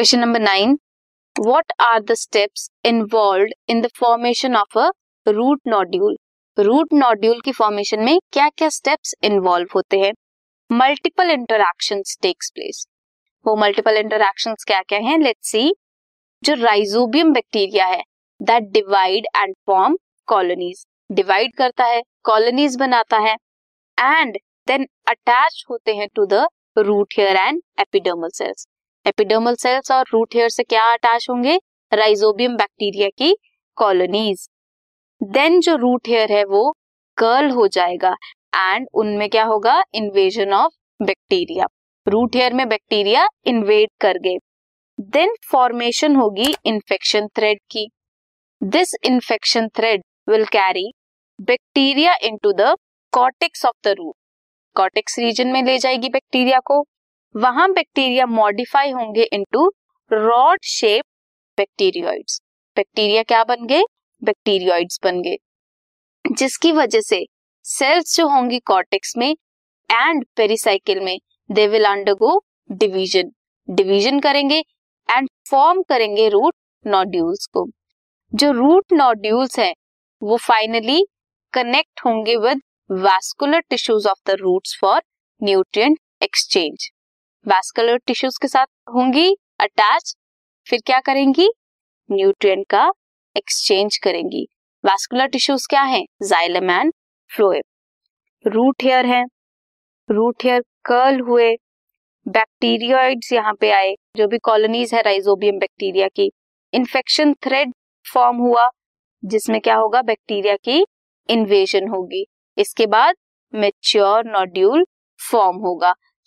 Question number nine what are the steps involve in the formation of a root nodule root nodule की formation में क्या क्या steps involve होते हैं? Multiple interaction takes place वो multiple interaction क्या क्या हैं? लेट्स सी जो राइजोबियम बैक्टीरिया है that divide and form colonies divide करता है कॉलोनीज बनाता है एंड देन अटैच होते हैं to the root hair and epidermal cells epidermal cells और रूट हेयर से क्या अटैच होंगे? राइजोबियम बैक्टीरिया की कॉलोनीज देन जो रूट हेयर है वो कर्ल हो जाएगा एंड उनमें क्या होगा? Invasion of bacteria root hair में बैक्टीरिया इन्वेड कर गए देन फॉर्मेशन होगी इन्फेक्शन थ्रेड की. This infection thread will carry bacteria into the cortex of the root cortex region में ले जाएगी बैक्टीरिया को. वहाँ बैक्टीरिया मॉडिफाई होंगे into rod shape bacteroids bacteria क्या बन गए? बैक्टीरियोइड्स बन गए। जिसकी वजह से सेल्स जो होंगी कॉर्टेक्स में एंड पेरिसाइकिल में they will undergo division division करेंगे एंड फॉर्म करेंगे रूट नोड्यूल्स को। जो रूट नोड्यूल्स है, वो फाइनली कनेक्ट होंगे with vascular tissues of the roots for nutrient exchange vascular tissues के साथ होंगी अटैच फिर क्या करेंगी? न्यूट्रिएंट का एक्सचेंज करेंगी। वैस्कुलर टिश्यूज क्या है? Xylem and phloem root hair है। रूट हेयर कर्ल हुए। बैक्टीरियोइड्स यहाँ पे आए, जो भी कॉलोनीज है राइजोबियम बैक्टीरिया की। इन्फेक्शन थ्रेड फॉर्म हुआ, जिसमें क्या होगा? बैक्टीरिया की इन्वेजन होगी। इसके बाद मेच्योर नोड्यूल फॉर्म होगा।